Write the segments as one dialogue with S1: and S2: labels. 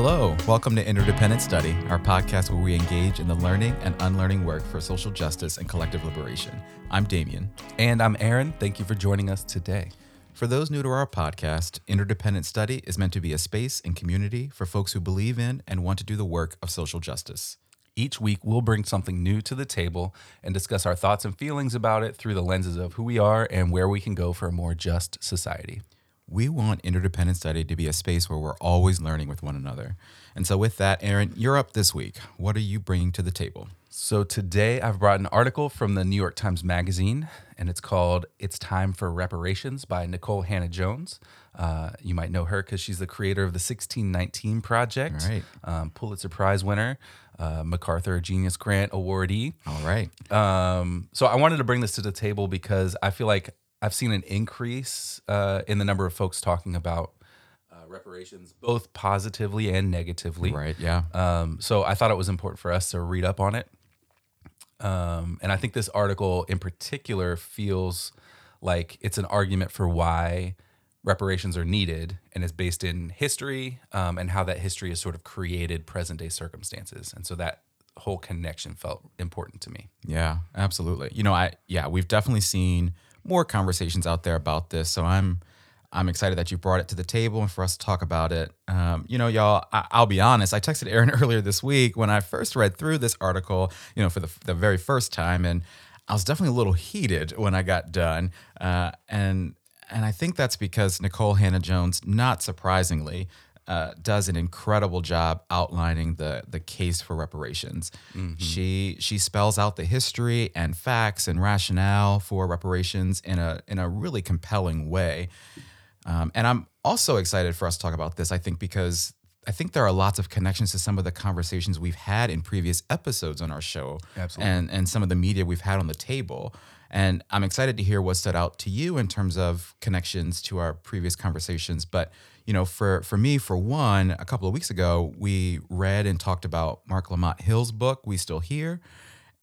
S1: Hello, welcome to Interdependent Study, our podcast where we engage in the learning and unlearning work for social justice and collective liberation. I'm Damien.
S2: And I'm Aaron. Thank you for joining us today.
S1: For those new to our podcast, Interdependent Study is meant to be a space and community for folks who believe in and want to do the work of social justice.
S2: Each week, we'll bring something new to the table and discuss our thoughts and feelings about it through the lenses of who we are and where we can go for a more just society.
S1: We want interdependent study to be a space where we're always learning with one another. And so, with that, Aaron, you're up this week. What are you bringing to the table?
S2: So, today I've brought an article from the New York Times Magazine, and it's called It's Time for Reparations by Nikole Hannah-Jones. Uh, you might know her because she's the creator of the 1619 Project,
S1: All right.
S2: um, Pulitzer Prize winner, uh, MacArthur Genius Grant awardee.
S1: All right.
S2: Um, so I wanted to bring this to the table because I feel like I've seen an increase uh, in the number of folks talking about uh, reparations, both positively and negatively.
S1: Right. Yeah.
S2: Um, so I thought it was important for us to read up on it. Um, and I think this article in particular feels like it's an argument for why reparations are needed and is based in history um, and how that history has sort of created present day circumstances. And so that whole connection felt important to me.
S1: Yeah, absolutely. You know, I yeah, we've definitely seen more conversations out there about this. So I'm I'm excited that you brought it to the table and for us to talk about it. Um, you know, y'all, I, I'll be honest. I texted Aaron earlier this week when I first read through this article. You know, for the the very first time, and I was definitely a little heated when I got done. Uh, and and I think that's because Nikole Hannah-Jones, not surprisingly, uh, does an incredible job outlining the the case for reparations. She she spells out the history and facts and rationale for reparations in a in a really compelling way. Um, and I'm also excited for us to talk about this. I think because I think there are lots of connections to some of the conversations we've had in previous episodes on our show,
S2: Absolutely.
S1: and and some of the media we've had on the table. And I'm excited to hear what stood out to you in terms of connections to our previous conversations. But you know, for for me, for one, a couple of weeks ago, we read and talked about Marc Lamont Hill's book, "We Still Here,"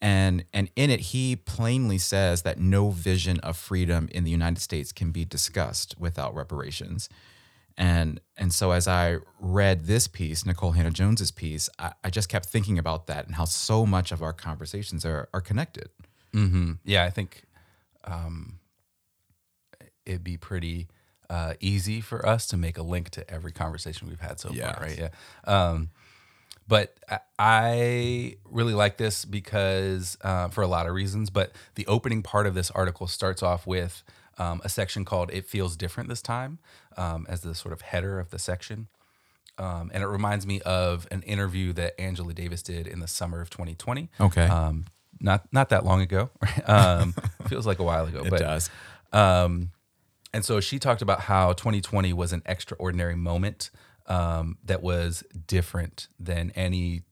S1: and and in it, he plainly says that no vision of freedom in the United States can be discussed without reparations. And and so as I read this piece, Nikole Hannah Jones's piece, I, I just kept thinking about that and how so much of our conversations are are connected.
S2: Mm-hmm. Yeah, I think um, it'd be pretty uh, easy for us to make a link to every conversation we've had so
S1: Yes.
S2: far, right? Yeah. Um, but I- really like this because uh, for a lot of reasons. But the opening part of this article starts off with um, a section called "It Feels Different This Time" um, as the sort of header of the section. Um, and it reminds me of an interview that Angela Davis did in the summer of 2020.
S1: Okay.
S2: Um, not not that long ago. um, feels like a while ago.
S1: It
S2: but,
S1: does.
S2: And so she talked about how 2020 was an extraordinary moment um, that was different than any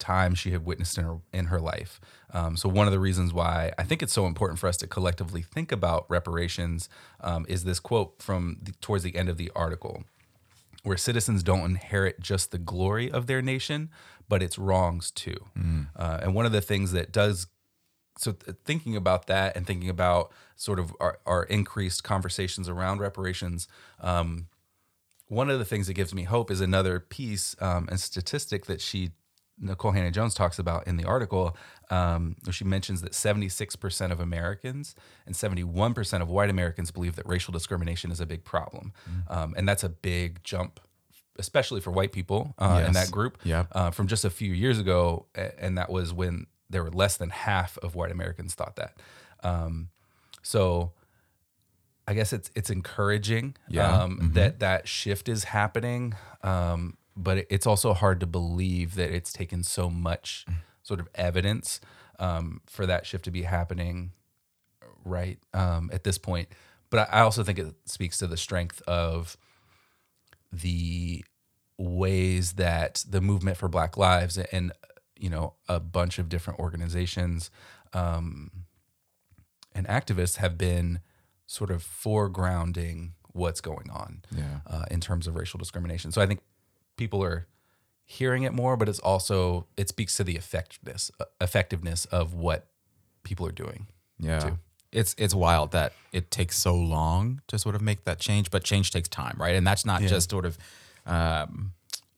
S2: time she had witnessed in her in her life. Um, so one of the reasons why I think it's so important for us to collectively think about reparations um, is this quote from the, towards the end of the article where citizens don't inherit just the glory of their nation, but its wrongs too. Uh, and one of the things that does so th- thinking about that and thinking about sort of our, our increased conversations around reparations, um, one of the things that gives me hope is another piece um, and statistic that she nikole Hannah Jones talks about in the article. Um, where she mentions that 76% of Americans and 71% of white Americans believe that racial discrimination is a big problem. Um, and that's a big jump, especially for white people uh, in that group
S1: Yep.
S2: uh, from just a few years ago. And that was when there were less than half of white Americans thought that. Um, so I guess it's it's encouraging
S1: Yeah.
S2: um, that that shift is happening, um, but it- it's also hard to believe that it's taken so much sort of evidence um, for that shift to be happening right um, at this point. But I also think it speaks to the strength of the ways that the movement for Black Lives and you know a bunch of different organizations um, and activists have been sort of foregrounding what's going on
S1: Yeah.
S2: uh, in terms of racial discrimination. So I think people are hearing it more, but it's also it speaks to the effectiveness effectiveness of what people are doing.
S1: Yeah.
S2: too.
S1: It's it's wild that it takes so long to sort of make that change, but change takes time, right? And that's not
S2: Yeah.
S1: just sort of um,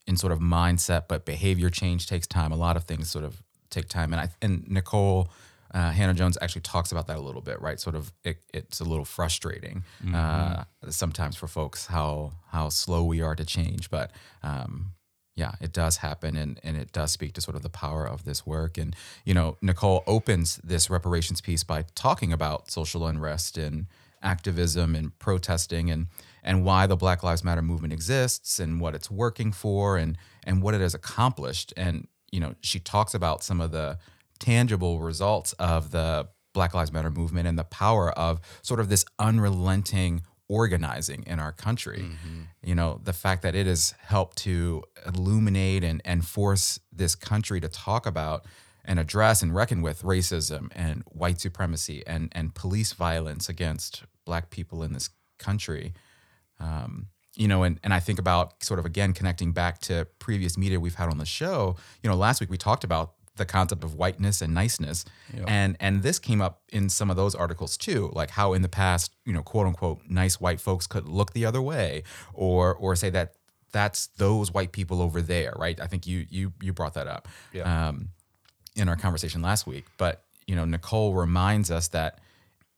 S1: in sort of mindset, but behavior change takes time. A lot of things sort of take time, and I and Nikole. Uh, Hannah Jones actually talks about that a little bit, right? Sort of, it, it's a little frustrating uh, sometimes for folks how how slow we are to change, but um, yeah, it does happen, and and it does speak to sort of the power of this work. And you know, Nikole opens this reparations piece by talking about social unrest and activism and protesting and and why the Black Lives Matter movement exists and what it's working for and and what it has accomplished. And you know, she talks about some of the tangible results of the Black Lives Matter movement and the power of sort of this unrelenting organizing in our country. Mm-hmm. You know, the fact that it has helped to illuminate and, and force this country to talk about and address and reckon with racism and white supremacy and, and police violence against black people in this country. Um, you know, and, and I think about sort of again connecting back to previous media we've had on the show. You know, last week we talked about the concept of whiteness and niceness, and and this came up in some of those articles too, like how in the past, you know, quote unquote, nice white folks could look the other way, or or say that that's those white people over there, right? I think you you you brought that up
S2: Yeah.
S1: um, in our conversation last week. But you know, Nikole reminds us that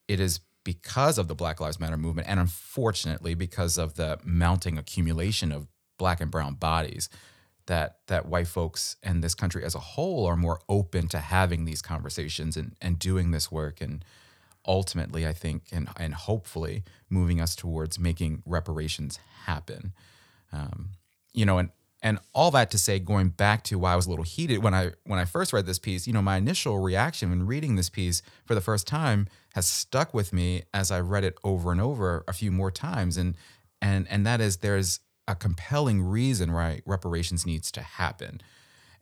S1: it is because of the Black Lives Matter movement, and unfortunately because of the mounting accumulation of black and brown bodies, that that white folks and this country as a whole are more open to having these conversations and and doing this work and ultimately I think and and hopefully moving us towards making reparations happen. Um, you know, and and all that to say, going back to why I was a little heated when I when I first read this piece, you know, my initial reaction when reading this piece for the first time has stuck with me as I read it over and over a few more times, and and and that is there's a compelling reason why reparations needs to happen.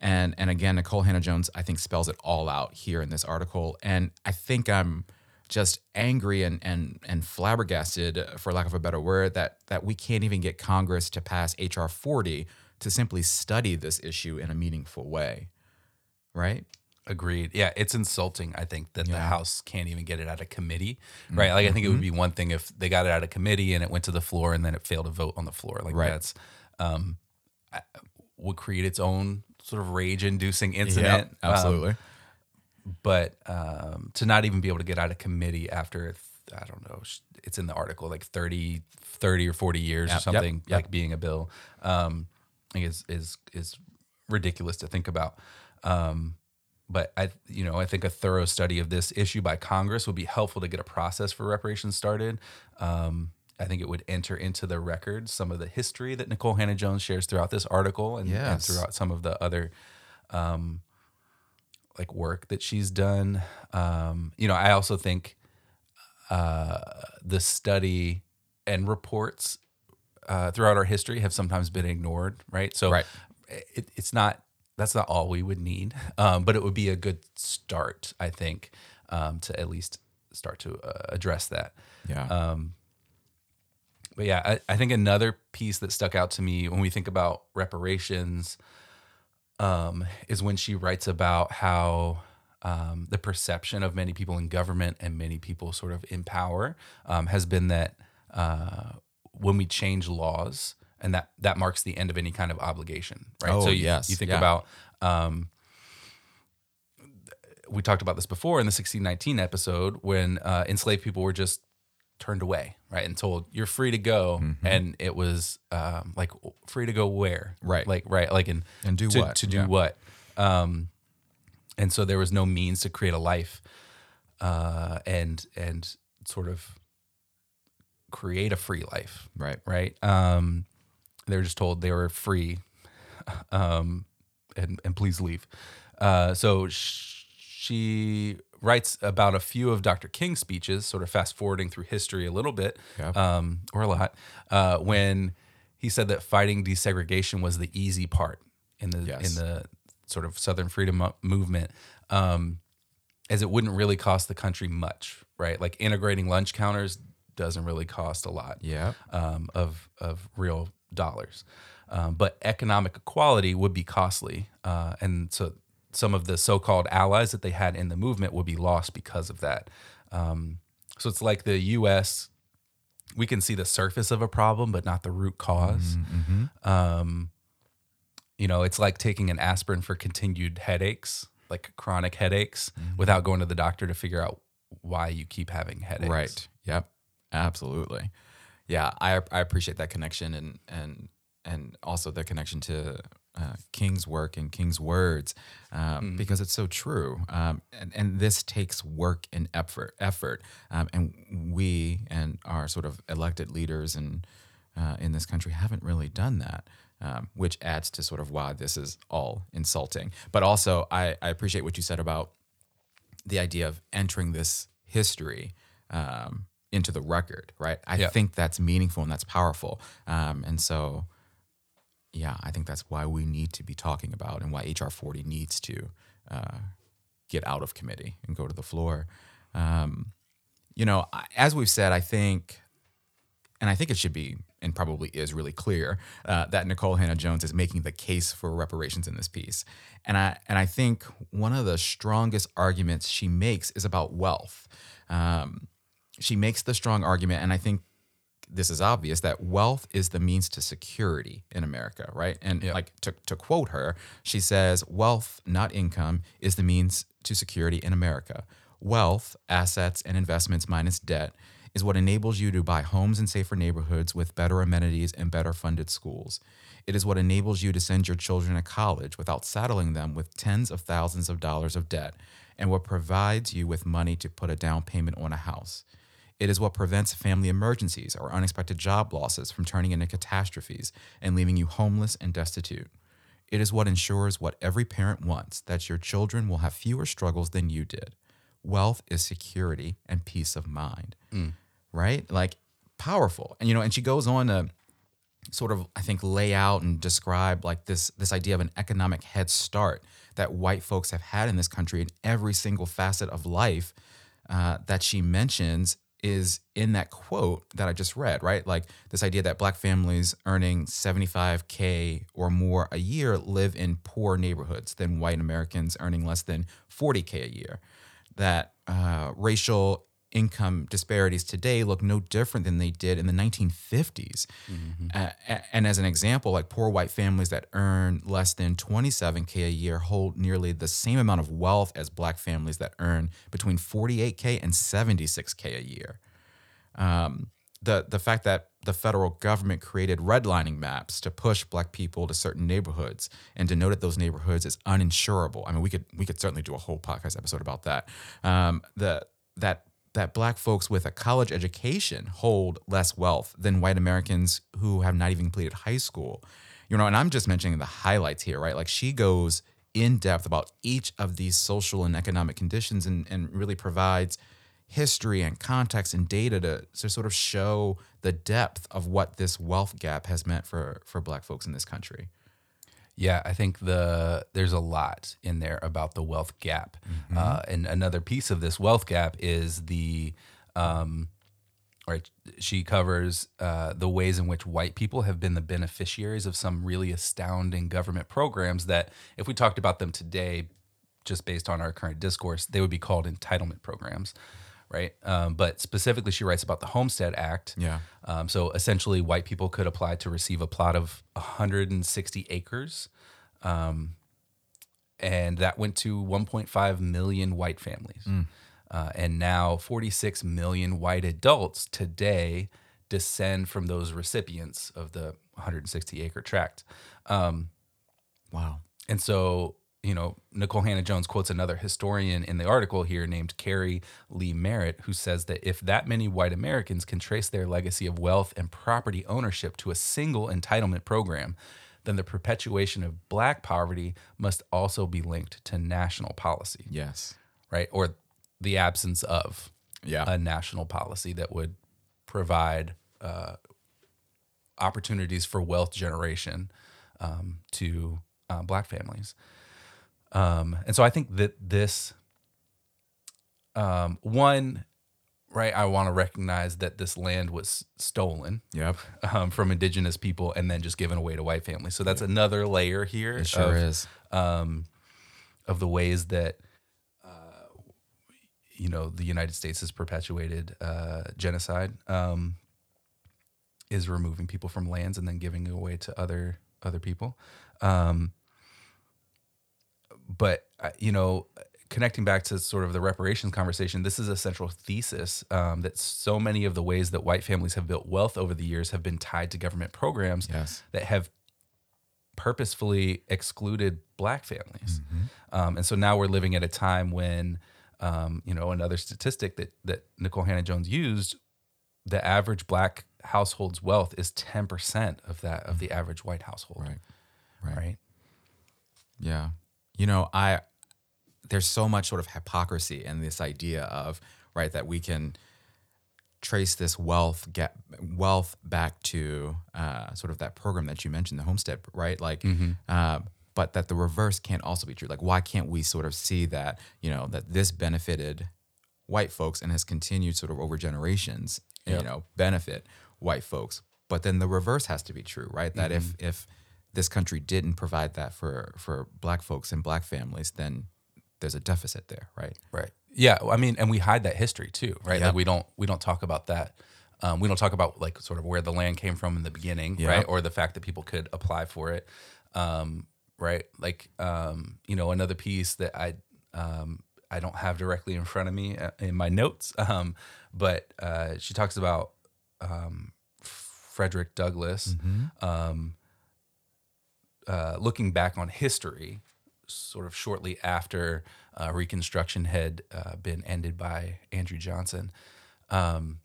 S1: And and again, Nikole Hannah Jones, I think, spells it all out here in this article. And I think I'm just angry and and and flabbergasted, for lack of a better word, that that we can't even get Congress to pass HR 40 to simply study this issue in a meaningful way. Right?
S2: Agreed. Yeah, it's insulting. I think that the House can't even get it out of committee, right? Like, I think it would be one thing if they got it out of committee and it went to the floor and then it failed to vote on the floor. Like
S1: Right.
S2: that's um, would create its own sort of rage-inducing incident. Um,
S1: absolutely.
S2: but um, to not even be able to get out of committee after I don't know, it's in the article like 30, 30 or forty years or
S1: Yep, yep,
S2: something
S1: yep.
S2: like being a bill. Um, is is is ridiculous to think about. Um, but I, you know, I think a thorough study of this issue by Congress would be helpful to get a process for reparations started. Um, I think it would enter into the record some of the history that Nikole Hannah Jones shares throughout this article and, and throughout some of the other um, like work that she's done. Um, you know, I also think uh, the study and reports uh, throughout our history have sometimes been ignored, right? So
S1: Right.
S2: it, it's not that's not all we would need, um, but it would be a good start, I think, um, to at least start to uh, address that.
S1: Yeah.
S2: Um, but yeah, I, I think another piece that stuck out to me when we think about reparations um, is when she writes about how um, the perception of many people in government and many people sort of in power um, has been that uh, when we change laws, and that that marks the end of any kind of obligation, right?
S1: Oh,
S2: so you,
S1: yes,
S2: you think
S1: yeah.
S2: about um, we talked about this before in the 1619 episode when uh, enslaved people were just turned away, right, and told you're free to go, and it was um, like free to go where,
S1: Right.
S2: like right, like in
S1: And do
S2: to,
S1: what?
S2: to do
S1: Yeah.
S2: what, um, and so there was no means to create a life, uh, and and sort of create a free life,
S1: right.
S2: right? Um, they were just told they were free, um, and and please leave. Uh, so sh- she writes about a few of Dr. King's speeches, sort of fast forwarding through history a little bit,
S1: Yeah.
S2: um, or a lot, uh, when he said that fighting desegregation was the easy part in the
S1: Yes.
S2: in the sort of Southern freedom movement. Um, as it wouldn't really cost the country much, right? Like integrating lunch counters doesn't really cost a lot
S1: Yeah.
S2: um, of of real dollars, um, but economic equality would be costly, uh, and so some of the so-called allies that they had in the movement would be lost because of that. Um, so it's like the U.S. We can see the surface of a problem, but not the root because
S1: Mm-hmm.
S2: Um, you know, it's like taking an aspirin for continued headaches, like chronic headaches, without going to the doctor to figure out why you keep having headaches.
S1: Right. Yep. Absolutely. Yeah, I I appreciate that connection and and and also the connection to uh, King's work and King's words um, because it's so true. Um, and, and this takes work and effort. Effort, um, and we and our sort of elected leaders and uh, in this country haven't really done that. Um, which adds to sort of why this is all insulting. But also, I, I appreciate what you said about the idea of entering this history um, into the record, right? I
S2: Yeah.
S1: think that's meaningful and that's powerful. Um, and so, yeah, I think that's why we need to be talking about and why HR 40 needs to uh, get out of committee and go to the floor. Um, you know, as we've said, I think, and I think it should be and probably is really clear uh, that Nikole Hannah Jones is making the case for reparations in this piece, and I and I think one of the strongest arguments she makes is about wealth. Um, she makes the strong argument, and I think this is obvious that wealth is the means to security in America, right? And
S2: Yeah.
S1: like to, to quote her, she says, wealth, not income, is the means to security in America. Wealth, assets, and investments minus debt is what enables you to buy homes in safer neighborhoods with better amenities and better funded schools. It is what enables you to send your children to college without saddling them with tens of thousands of dollars of debt, and what provides you with money to put a down payment on a house. It is what prevents family emergencies or unexpected job losses from turning into catastrophes and leaving you homeless and destitute. It is what ensures what every parent wants that your children will have fewer struggles than you did. Wealth is security and peace of mind. Right? Like powerful. And you know, and she goes on to sort of I think lay out and describe like this this idea of an economic head start that white folks have had in this country in every single facet of life uh, that she mentions is in that quote that I just read, right? Like this idea that black families earning 75K or more a year live in poor neighborhoods than white Americans earning less than 40K a year. That uh, racial income disparities today look no different than they did in the 1950s. Uh, and as an example, like poor white families that earn less than 27K a year hold nearly the same amount of wealth as black families that earn between 48K and 76K a year. Um, the, the fact that the federal government created redlining maps to push black people to certain neighborhoods and denote that those neighborhoods as uninsurable. I mean, we could we could certainly do a whole podcast episode about that. Um, the that that black folks with a college education hold less wealth than white Americans who have not even completed high school. You know, and I'm just mentioning the highlights here, right? Like she goes in depth about each of these social and economic conditions and, and really provides history and context and data to, to sort of show the depth of what this wealth gap has meant for for black folks in this country.
S2: Yeah, I think the there's a lot in there about the wealth gap, uh, and another piece of this wealth gap is the, um, right? She covers uh, the ways in which white people have been the beneficiaries of some really astounding government programs that, if we talked about them today, just based on our current discourse, they would be called entitlement programs, right? Um, but specifically, she writes about the Homestead Act.
S1: Yeah.
S2: Um, so essentially, white people could apply to receive a plot of 160 acres. Um, and that went to 1.5 million white families. Uh, and now 46 million white adults today descend from those recipients of the 160 acre tract. Um,
S1: Wow.
S2: and so, you know, Nikole Hannah Jones quotes another historian in the article here named Keri Leigh Merritt, who says that if that many white Americans can trace their legacy of wealth and property ownership to a single entitlement program, then the perpetuation of black poverty must also be linked to national policy,
S1: Yes.
S2: right? Or the absence of
S1: Yeah.
S2: a national policy that would provide uh, opportunities for wealth generation um, to uh, black families. Um, and so I think that this, um, one, right, I want to recognize that this land was stolen
S1: yep.
S2: um, from indigenous people and then just given away to white families. So that's another layer here
S1: It sure
S2: of,
S1: is.
S2: um, of the ways that uh, you know the United States has perpetuated uh, genocide um, is removing people from lands and then giving it away to other other people. Um, but uh, you know, connecting back to sort of the reparations conversation, this is a central thesis um, that so many of the ways that white families have built wealth over the years have been tied to government programs
S1: Yes.
S2: that have purposefully excluded black families. Um, and so now we're living at a time when, um, you know, another statistic that, that Nikole Hannah Jones used, the average black household's wealth is 10% of that of the average white household.
S1: Right.
S2: Right.
S1: Yeah. You know, I there's so much sort of hypocrisy in this idea of right that we can trace this wealth get wealth back to uh, sort of that program that you mentioned, the homestead, right? Like, uh, but that the reverse can't also be true. Like, why can't we sort of see that you know that this benefited white folks and has continued sort of over generations,
S2: Yep.
S1: you know, benefit white folks. But then the reverse has to be true, right? That if if this country didn't provide that for for black folks and black families, then there's a deficit there, right?
S2: Right. Yeah. I mean, and we hide that history too, right?
S1: Yep.
S2: Like we don't we don't talk about that. Um, we don't talk about like sort of where the land came from in the beginning,
S1: Yep.
S2: right? Or the fact that people could apply for it, um, right? Like um, you know, another piece that I um, I don't have directly in front of me uh, in my notes, um, but uh, she talks about um, Frederick Douglass um, uh, looking back on history, sort of shortly after uh, Reconstruction had uh, been ended by Andrew Johnson, um,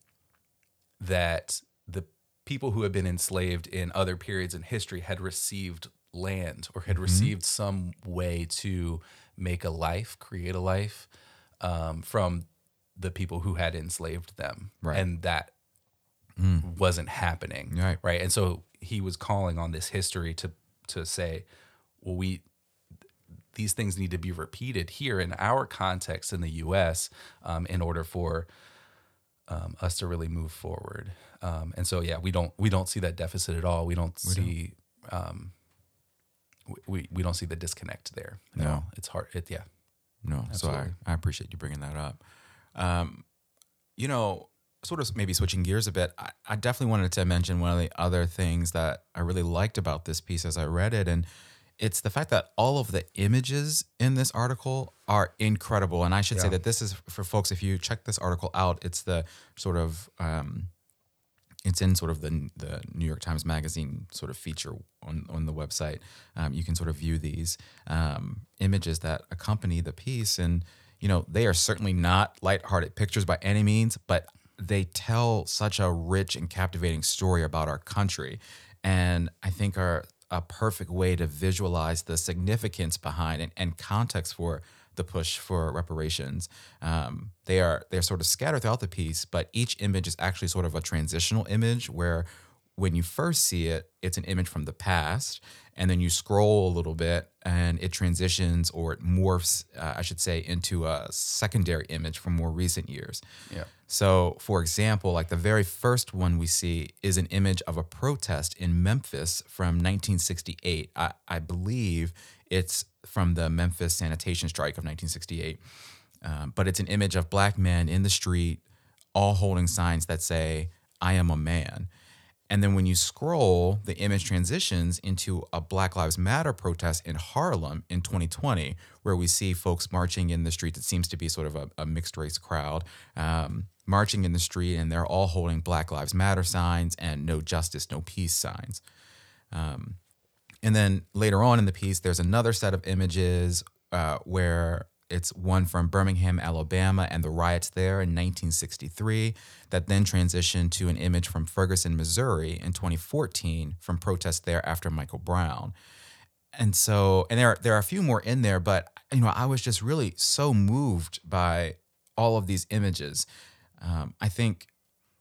S2: that the people who had been enslaved in other periods in history had received land or had received some way to make a life, create a life um, from the people who had enslaved them.
S1: Right.
S2: And that wasn't happening.
S1: Right.
S2: Right. And so he was calling on this history to to say, well, we these things need to be repeated here in our context in the U.S. Um, in order for um, us to really move forward. Um, and so, yeah, we don't we don't see that deficit at all. We don't see Um, we, we we don't see the disconnect there. at
S1: No.
S2: it's hard. It yeah.
S1: No, so I, I appreciate you bringing that up. Um, you know, sort of maybe switching gears a bit, I, I definitely wanted to mention one of the other things that I really liked about this piece as I read it. And it's the fact that all of the images in this article are incredible. And I should say that this is for folks, if you check this article out, it's the sort of, um, it's in sort of the the New York Times Magazine sort of feature on on the website. Um, you can sort of view these um, images that accompany the piece, and you know they are certainly not lighthearted pictures by any means, but they tell such a rich and captivating story about our country, and I think are a perfect way to visualize the significance behind and, and context for the push for reparations. Um, they are they're sort of scattered throughout the piece, but each image is actually sort of a transitional image where when you first see it, it's an image from the past, and then you scroll a little bit and it transitions or it morphs, uh, I should say, into a secondary image from more recent years.
S2: Yeah.
S1: So, for example, like the very first one we see is an image of a protest in Memphis from 1968. I, I believe it's from the Memphis sanitation strike of 1968. Um, but it's an image of black men in the street, all holding signs that say, I am a man. And then when you scroll, the image transitions into a Black Lives Matter protest in Harlem in 2020, where we see folks marching in the streets. It seems to be sort of a, a mixed race crowd um, marching in the street, and they're all holding Black Lives Matter signs and no justice, no peace signs. Um, and then later on in the piece, there's another set of images uh, where it's one from Birmingham, Alabama, and the riots there in 1963 that then transitioned to an image from Ferguson, Missouri in 2014 from protests there after Michael Brown. And so, and there, there are a few more in there, but you know, I was just really so moved by all of these images. Um, I think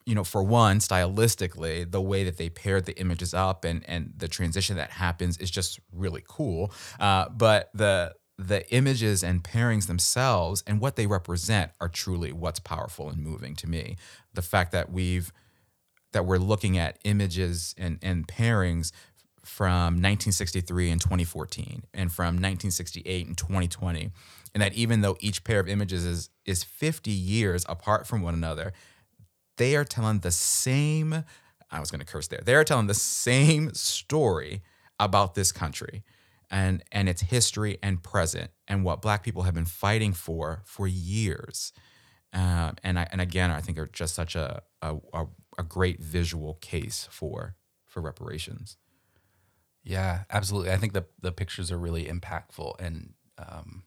S1: you know, for one, stylistically, the way that they paired the images up and and the transition that happens is just really cool. Uh, but the the images and pairings themselves and what they represent are truly what's powerful and moving to me. The fact that we've that we're looking at images and, and pairings from 1963 and 2014 and from 1968 and 2020 and that even though each pair of images is is 50 years apart from one another they are telling the same I was going to curse there. They are telling the same story about this country. And and its history and present and what Black people have been fighting for for years. Uh, and I, and again, I think are just such a, a a a great visual case for for reparations.
S2: Yeah, absolutely. I think the the pictures are really impactful, and um,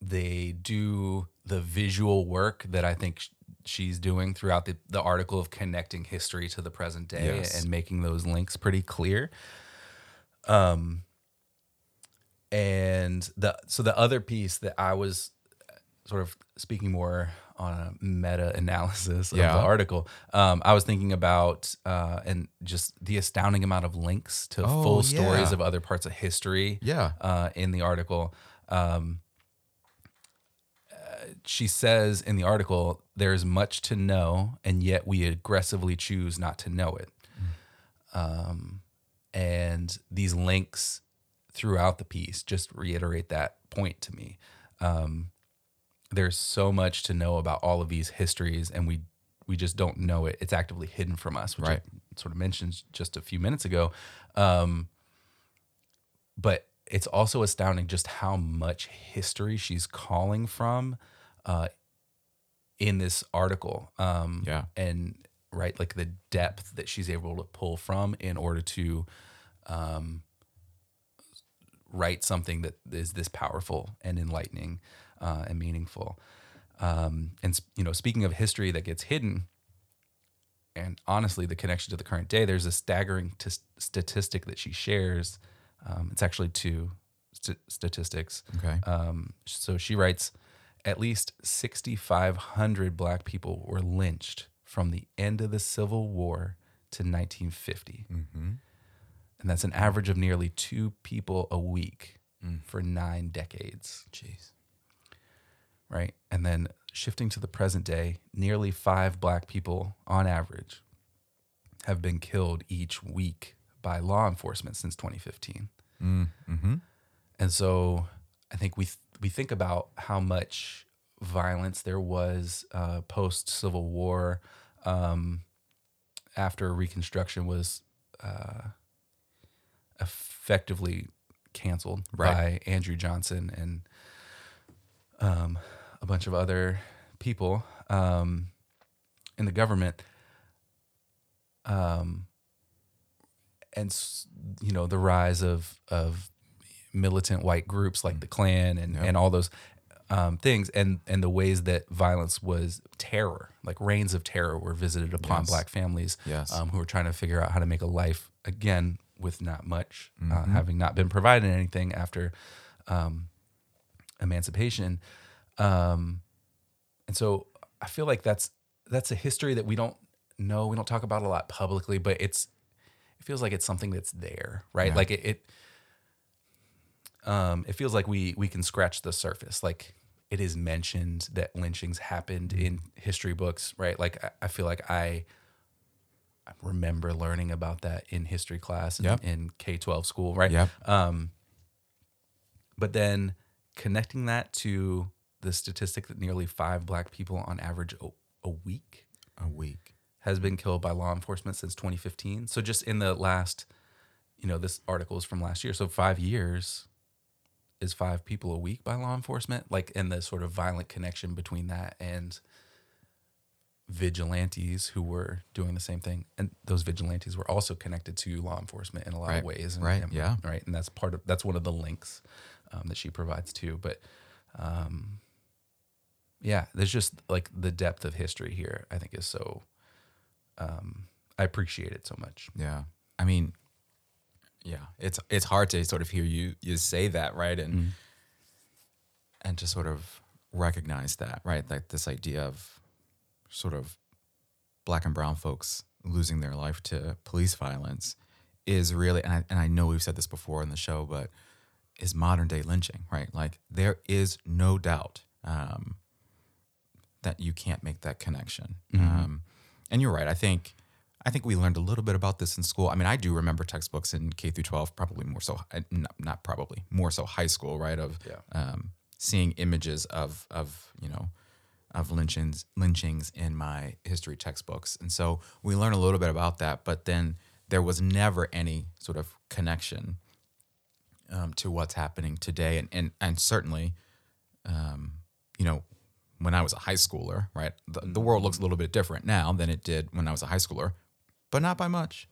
S2: they do the visual work that I think sh- she's doing throughout the, the article of connecting history to the present day
S1: Yes.
S2: and making those links pretty clear. Um, and the so the other piece that I was sort of speaking more on a meta analysis of
S1: Yeah.
S2: the article, um, I was thinking about uh, and just the astounding amount of links to
S1: Oh,
S2: full stories of other parts of history
S1: Yeah.
S2: uh, in the article. Um, uh, she says in the article, there's much to know, and yet we aggressively choose not to know it. Um, and these links throughout the piece just reiterate that point to me. Um, there's so much to know about all of these histories, and we we just don't know it. It's actively hidden from us, which
S1: Right.
S2: I sort of mentioned just a few minutes ago. Um, but it's also astounding just how much history she's calling from uh, in this article. Um,
S1: Yeah.
S2: and right, like the depth that she's able to pull from in order to um, write something that is this powerful and enlightening uh, and meaningful. Um, and you know, speaking of history that gets hidden, and honestly, the connection to the current day, there's a staggering t- statistic that she shares. Um, it's actually two st- statistics.
S1: Okay.
S2: Um, so she writes, at least 6,500 black people were lynched from the end of the Civil War to 1950.
S1: mm-hmm.
S2: And that's an average of nearly two people a week for nine decades,
S1: Jeez.
S2: right? And then shifting to the present day, nearly five black people on average have been killed each week by law enforcement since 2015.
S1: Mm-hmm.
S2: And so I think we th- we think about how much violence there was uh, post Civil War, um, after Reconstruction was uh, effectively canceled
S1: Right.
S2: by Andrew Johnson and um, a bunch of other people um, in the government. Um, and you know the rise of of militant white groups like the Klan and, and all those um, things, and and the ways that violence was terror, like reigns of terror, were visited upon
S1: Yes.
S2: black families
S1: Yes.
S2: um, who were trying to figure out how to make a life again with not much, uh,
S1: Mm-hmm.
S2: having not been provided anything after um, emancipation. Um, and so I feel like that's that's a history that we don't know, we don't talk about a lot publicly, but it's it feels like it's something that's there, right?
S1: Yeah.
S2: Like it, it um, it feels like we we can scratch the surface. Like it is mentioned that lynchings happened
S1: Mm-hmm.
S2: in history books, right? Like I, I feel like I I remember learning about that in history class in,
S1: Yep.
S2: in K twelve school, right?
S1: Yep.
S2: Um, but then connecting that to the statistic that nearly five black people on average a, a week
S1: A week.
S2: has been killed by law enforcement since 2015. So just in the last, you know, this article is from last year. So five years is five people a week by law enforcement. Like, and the sort of violent connection between that and vigilantes who were doing the same thing. And those vigilantes were also connected to law enforcement in a lot
S1: Right.
S2: of ways. And,
S1: Right.
S2: and-
S1: Yeah.
S2: Right. And that's part of, that's one of the links um, that she provides too. But, um, yeah, there's just like the depth of history here, I think is so, um, I appreciate it so much.
S1: Yeah. I mean, yeah, it's it's hard to sort of hear you you say that, right? And and to sort of recognize that, right? Like this idea of sort of black and brown folks losing their life to police violence is really and I, and I know we've said this before in the show, but is modern day lynching, right? Like there is no doubt um, that you can't make that connection. Um, and you're right. I think I think we learned a little bit about this in school. I mean, I do remember textbooks in K through 12, probably more so, uh, not, not probably more so high school, right? Of
S2: Yeah.
S1: um, seeing images of of you know of lynchings lynchings in my history textbooks, and so we learn a little bit about that. But then there was never any sort of connection um, to what's happening today, and and and certainly, um, you know, when I was a high schooler, right, the, the world looks a little bit different now than it did when I was a high schooler, but not by much.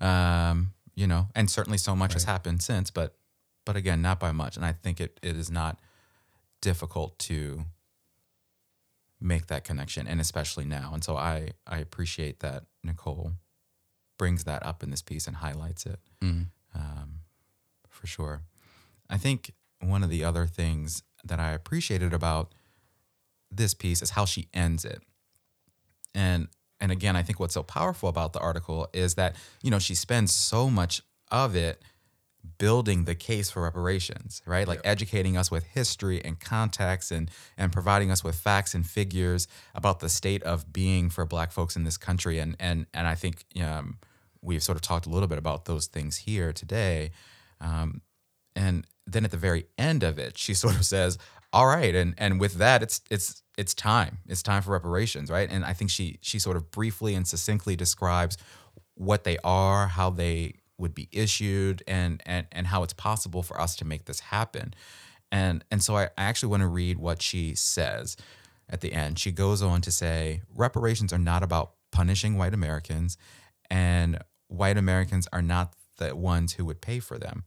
S1: Um, you know, and certainly so much has happened since, but but again, not by much. And I think it, it is not difficult to make that connection, and especially now. And so I I appreciate that Nikole brings that up in this piece and highlights it um, for sure. I think one of the other things that I appreciated about this piece is how she ends it. And and again, I think what's so powerful about the article is that, you know, she spends so much of it building the case for reparations, right? Like educating us with history and context and and providing us with facts and figures about the state of being for black folks in this country. And and and I think um, we've sort of talked a little bit about those things here today. Um, and then at the very end of it, she sort of says, "All right," and and with that, it's it's it's time. It's time for reparations, right? And I think she she sort of briefly and succinctly describes what they are, how they would be issued, and and and how it's possible for us to make this happen. And and so I, I actually want to read what she says at the end. She goes on to say, reparations are not about punishing white Americans, and white Americans are not the ones who would pay for them.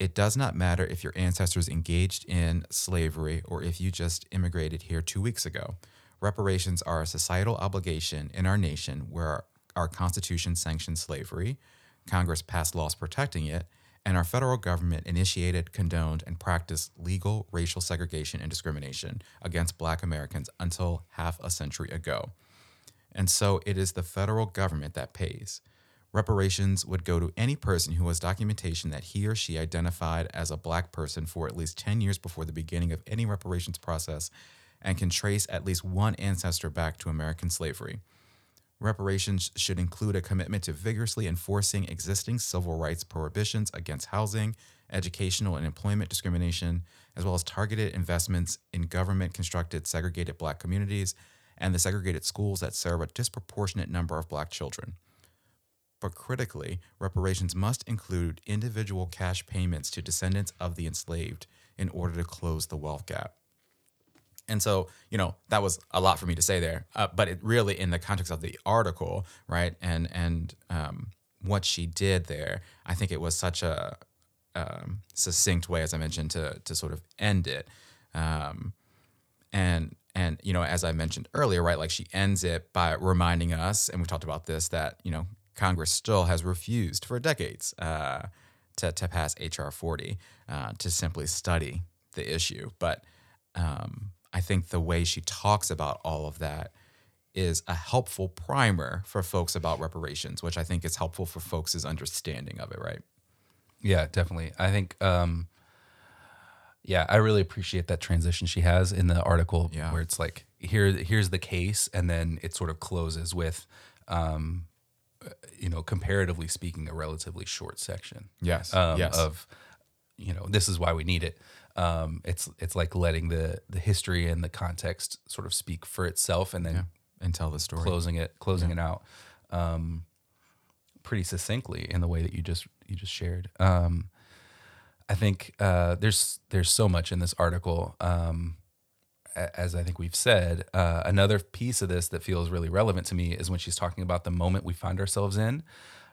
S1: It does not matter if your ancestors engaged in slavery or if you just immigrated here two weeks ago. Reparations are a societal obligation in our nation where our, Constitution sanctions slavery, Congress passed laws protecting it, and our federal government initiated, condoned, and practiced legal racial segregation and discrimination against Black Americans until half a century ago. And so it is the federal government that pays. Reparations would go to any person who has documentation that he or she identified as a black person for at least 10 years before the beginning of any reparations process and can trace at least one ancestor back to American slavery. Reparations should include a commitment to vigorously enforcing existing civil rights prohibitions against housing, educational, and employment discrimination, as well as targeted investments in government constructed segregated black communities and the segregated schools that serve a disproportionate number of black children. But critically, reparations must include individual cash payments to descendants of the enslaved in order to close the wealth gap. And so, you know, that was a lot for me to say there, uh, but it really, in the context of the article, right, and and um, what she did there, I think it was such a um, succinct way, as I mentioned, to to sort of end it. Um, and and you know, as I mentioned earlier, right, like she ends it by reminding us, and we talked about this, that you know, Congress still has refused for decades uh, to to pass HR 40 uh, to simply study the issue, but um, I think the way she talks about all of that is a helpful primer for folks about reparations, which I think is helpful for folks' understanding of it, right?
S2: Yeah, definitely. I think, um, yeah, I really appreciate that transition she has in the article
S1: Yeah.
S2: where it's like, here, here's the case, and then it sort of closes with, um, you know, comparatively speaking, a relatively short section.
S1: Yes.
S2: Um,
S1: yes.
S2: Of, you know, this is why we need it. Um, it's it's like letting the the history and the context sort of speak for itself, and then
S1: yeah. And tell the story.
S2: closing it closing it out um, pretty succinctly in the way that you just you just shared. Um, I think uh, there's there's so much in this article. Um, as I think we've said, uh, another piece of this that feels really relevant to me is when she's talking about the moment we find ourselves in,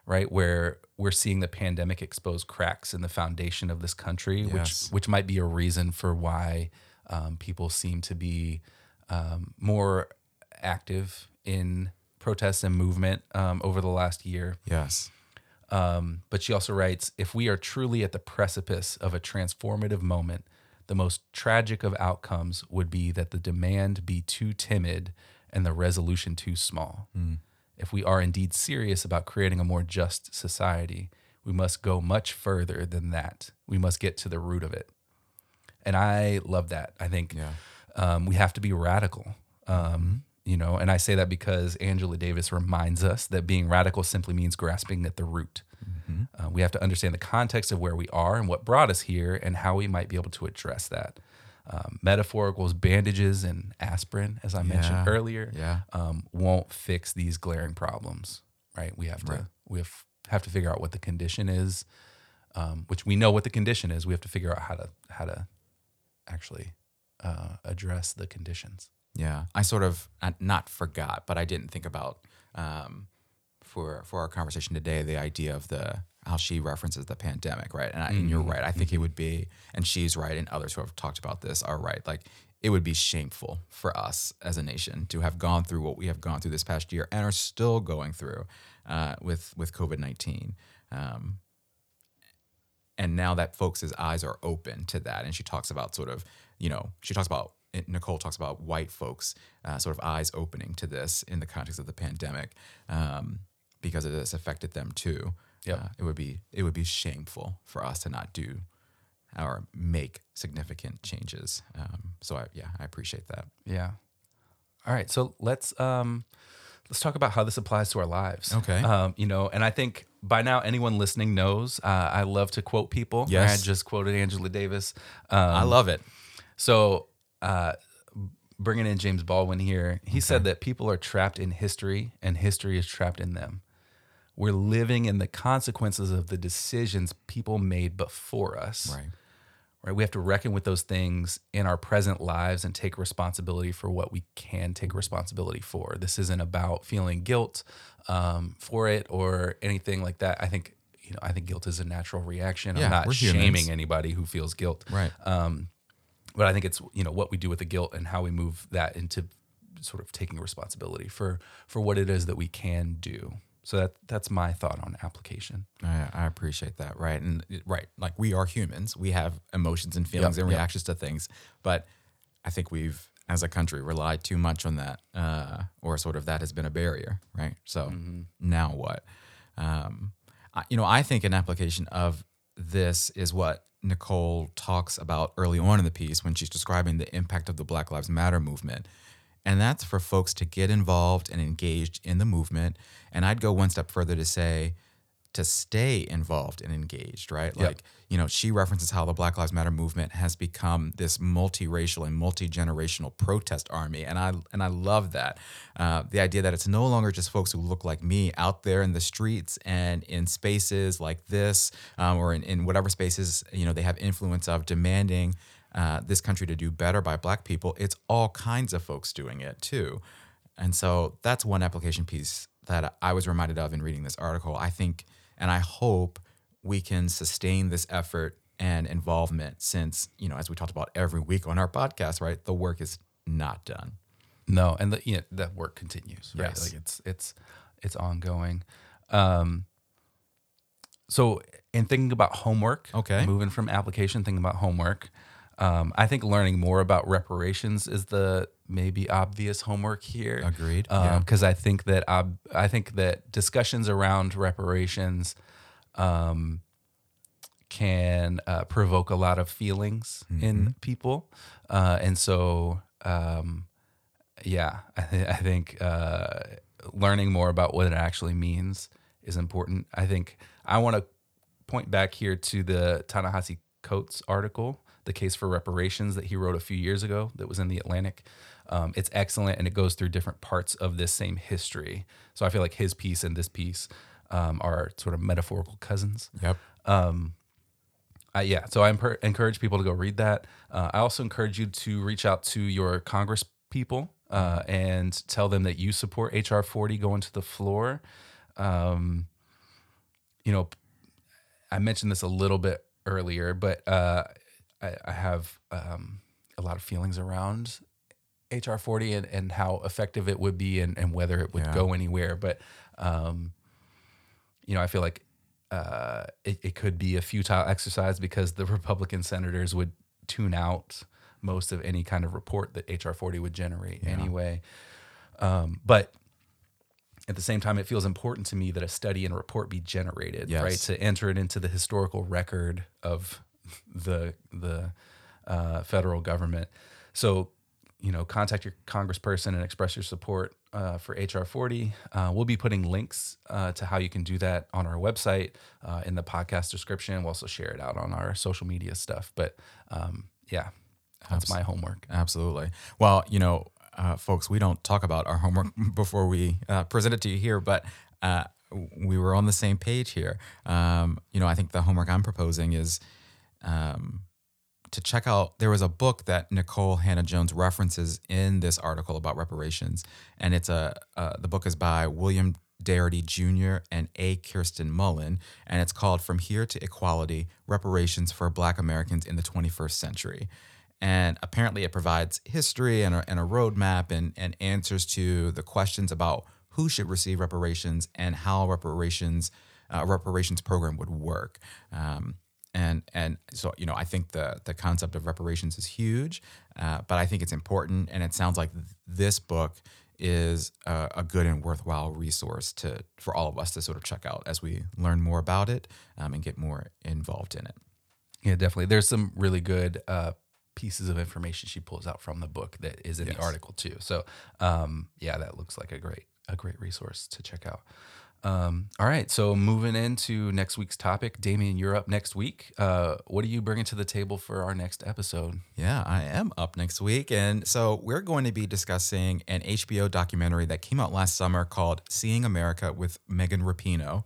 S2: right, where we're seeing the pandemic expose cracks in the foundation of this country,
S1: Yes.
S2: which which might be a reason for why um, people seem to be um, more active in protests and movement um, over the last year.
S1: Yes.
S2: Um, but she also writes If we are truly at the precipice of a transformative moment, the most tragic of outcomes would be that the demand be too timid and the resolution too small. If we are indeed serious about creating a more just society, we must go much further than that. We must get to the root of it. And I love that. I think
S1: Yeah.
S2: um, we have to be radical. Um, You know, and I say that because Angela Davis reminds us that being radical simply means grasping at the root. Uh, we have to understand the context of where we are and what brought us here and how we might be able to address that. Um, metaphoricals, bandages, and aspirin, as I mentioned earlier,
S1: Yeah.
S2: um, won't fix these glaring problems. Right? We have to
S1: Right.
S2: we have, have to figure out what the condition is um, which we know what the condition is. We have to figure out how to how to actually uh, address the conditions.
S1: Yeah, I sort of uh, not forgot, but I didn't think about um, for for our conversation today the idea of the how she references the pandemic, right? And, I, and you're right. I think it would be, and she's right, and others who have talked about this are right. Like it would be shameful for us as a nation to have gone through what we have gone through this past year and are still going through uh, with with COVID nineteen. Um, and now that folks' eyes are open to that, and she talks about sort of, you know, she talks about Nikole talks about white folks uh, sort of eyes opening to this in the context of the pandemic um, because it has affected them too.
S2: Yep.
S1: Uh, it would be it would be shameful for us to not do or make significant changes. Um, so I, yeah, I appreciate that.
S2: Yeah. All right. So let's um, let's talk about how this applies to our lives.
S1: Okay.
S2: Um, you know, and I think by now anyone listening knows uh, I love to quote people.
S1: Yes.
S2: I just quoted Angela Davis. Um,
S1: I love it.
S2: So, uh, bringing in James Baldwin here, he said that people are trapped in history and history is trapped in them. We're living in the consequences of the decisions people made before us.
S1: Right.
S2: Right. We have to reckon with those things in our present lives and take responsibility for what we can take responsibility for. This isn't about feeling guilt um, for it or anything like that. I think, you know, I think guilt is a natural reaction.
S1: Yeah,
S2: I'm not
S1: humans.
S2: shaming anybody who feels guilt
S1: Right.
S2: um, but I think it's you know what we do with the guilt and how we move that into sort of taking responsibility for for what it is that we can do. So that that's my thought on application.
S1: I, I appreciate that. Right. And right. Like we are humans. We have emotions and feelings
S2: Yep,
S1: and
S2: yep.
S1: reactions to things. But I think we've, as a country, relied too much on that, uh, or sort of that has been a barrier. Right. So now what? Um, I, you know, I think an application of this is what Nikole talks about early on in the piece when she's describing the impact of the Black Lives Matter movement. And that's for folks to get involved and engaged in the movement. And I'd go one step further to say to stay involved and engaged, right?
S2: Yep.
S1: Like, you know, she references how the Black Lives Matter movement has become this multiracial and multi-generational protest army. And I and I love that. Uh, the idea that it's no longer just folks who look like me out there in the streets and in spaces like this, um, or in, in whatever spaces, you know, they have influence of demanding uh, this country to do better by black people. It's all kinds of folks doing it too. And so that's one application piece that I was reminded of in reading this article. I think and I hope we can sustain this effort and involvement since, you know, as we talked about every week on our podcast, right? The work is not done.
S2: No, and the, you know, that work continues. Right?
S1: Yes.
S2: Like it's it's it's ongoing. Um, so in thinking about homework,
S1: Okay.
S2: moving from application, thinking about homework. Um, I think learning more about reparations is the maybe obvious homework here.
S1: Agreed. Yeah.
S2: Because I think that ob- I think that discussions around reparations um, can uh, provoke a lot of feelings in people, uh, and so um, yeah, I, th- I think uh, learning more about what it actually means is important. I think I want to point back here to the Ta-Nehisi Coates article, "The Case for Reparations," that he wrote a few years ago. That was in the Atlantic. Um, it's excellent, and it goes through different parts of this same history. So I feel like his piece and this piece um, are sort of metaphorical cousins.
S1: Yep.
S2: Uh, yeah, so I encourage people to go read that. Uh, I also encourage you to reach out to your Congress people uh, and tell them that you support HR 40 going to the floor. Um, you know, I mentioned this a little bit earlier, but uh, I, I have um, a lot of feelings around HR 40 and, and how effective it would be and, and whether it would
S1: Yeah.
S2: go anywhere. But, um, you know, I feel like uh, it, it could be a futile exercise because the Republican senators would tune out most of any kind of report that HR 40 would generate anyway. Um, but at the same time, it feels important to me that a study and a report be generated,
S1: Yes.
S2: right? To enter it into the historical record of the the uh, federal government. So, you know, contact your congressperson and express your support uh, for HR 40. Uh, we'll be putting links uh, to how you can do that on our website uh, in the podcast description. We'll also share it out on our social media stuff. But um, yeah, that's my homework.
S1: Absolutely. Well, you know, uh, folks, we don't talk about our homework before we uh, present it to you here, but uh, we were on the same page here. Um, you know, I think the homework I'm proposing is um, to check out. There was a book that Nikole Hannah Jones references in this article about reparations, and it's a uh, the book is by William Darity Jr. and A. Kirsten Mullen, and it's called From Here to Equality Reparations for Black Americans in the 21st Century. And apparently, it provides history and a, and a roadmap and, and answers to the questions about who should receive reparations and how reparations uh, reparations program would work. Um, and and so you know, I think the the concept of reparations is huge, uh, but I think it's important, and it sounds like th- this book is a, a, good and worthwhile resource to for all of us to sort of check out as we learn more about it um, and get more involved in it.
S2: Yeah, definitely. There's some really good uh, pieces of information she pulls out from the book that is in yes. the article too. So um, yeah, that looks like a great a great resource to check out. Um, all right, so moving into next week's topic, Damien, you're up next week. Uh, what are you bringing to the table for our next episode?
S1: Yeah, I am up next week, and so we're going to be discussing an HBO documentary that came out last summer called "Seeing America" with Megan Rapinoe.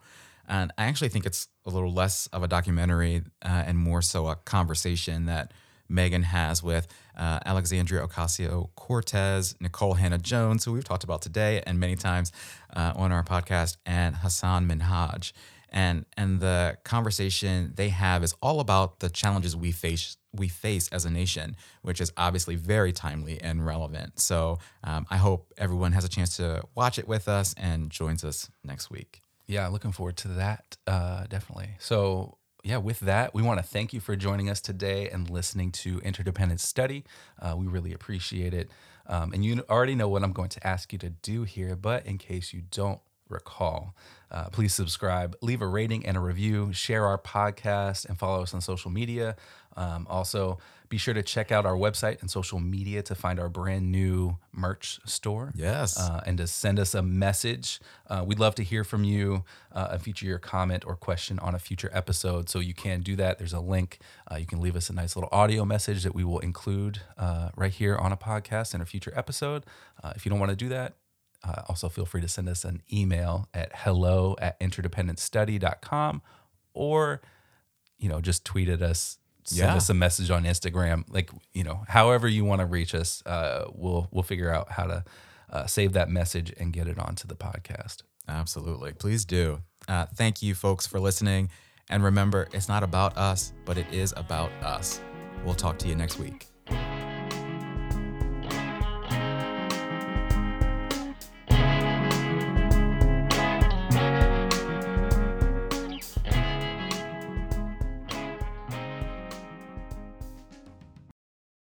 S1: And I actually think it's a little less of a documentary uh, and more so a conversation that Megan has with uh, Alexandria Ocasio Cortez, Nikole Hannah Jones, who we've talked about today and many times uh, on our podcast, and Hasan Minhaj. And, and the conversation they have is all about the challenges we face we face as a nation, which is obviously very timely and relevant. So um, I hope everyone has a chance to watch it with us and joins us next week.
S2: Yeah, looking forward to that. Uh, definitely. So yeah, with that, we want to thank you for joining us today and listening to Interdependent Study. Uh, we really appreciate it. Um, and you already know what I'm going to ask you to do here, but in case you don't recall, uh, please subscribe, leave a rating and a review, share our podcast, and follow us on social media. Um, also, be sure to check out our website and social media to find our brand new merch store.
S1: Yes.
S2: Uh, and to send us a message. Uh, we'd love to hear from you uh, and feature your comment or question on a future episode. So you can do that. There's a link. Uh, you can leave us a nice little audio message that we will include uh, right here on a podcast in a future episode. Uh, if you don't want to do that, also feel free to send us an email at hello at interdependentstudy.com or you know just tweet at us send yeah. us a message on Instagram. Like you know, however you want to reach us, uh, we'll we'll figure out how to uh, save that message and get it onto the podcast.
S1: Absolutely, please do. Uh, thank you, folks, for listening. And remember, it's not about us, but it is about us. We'll talk to you next week.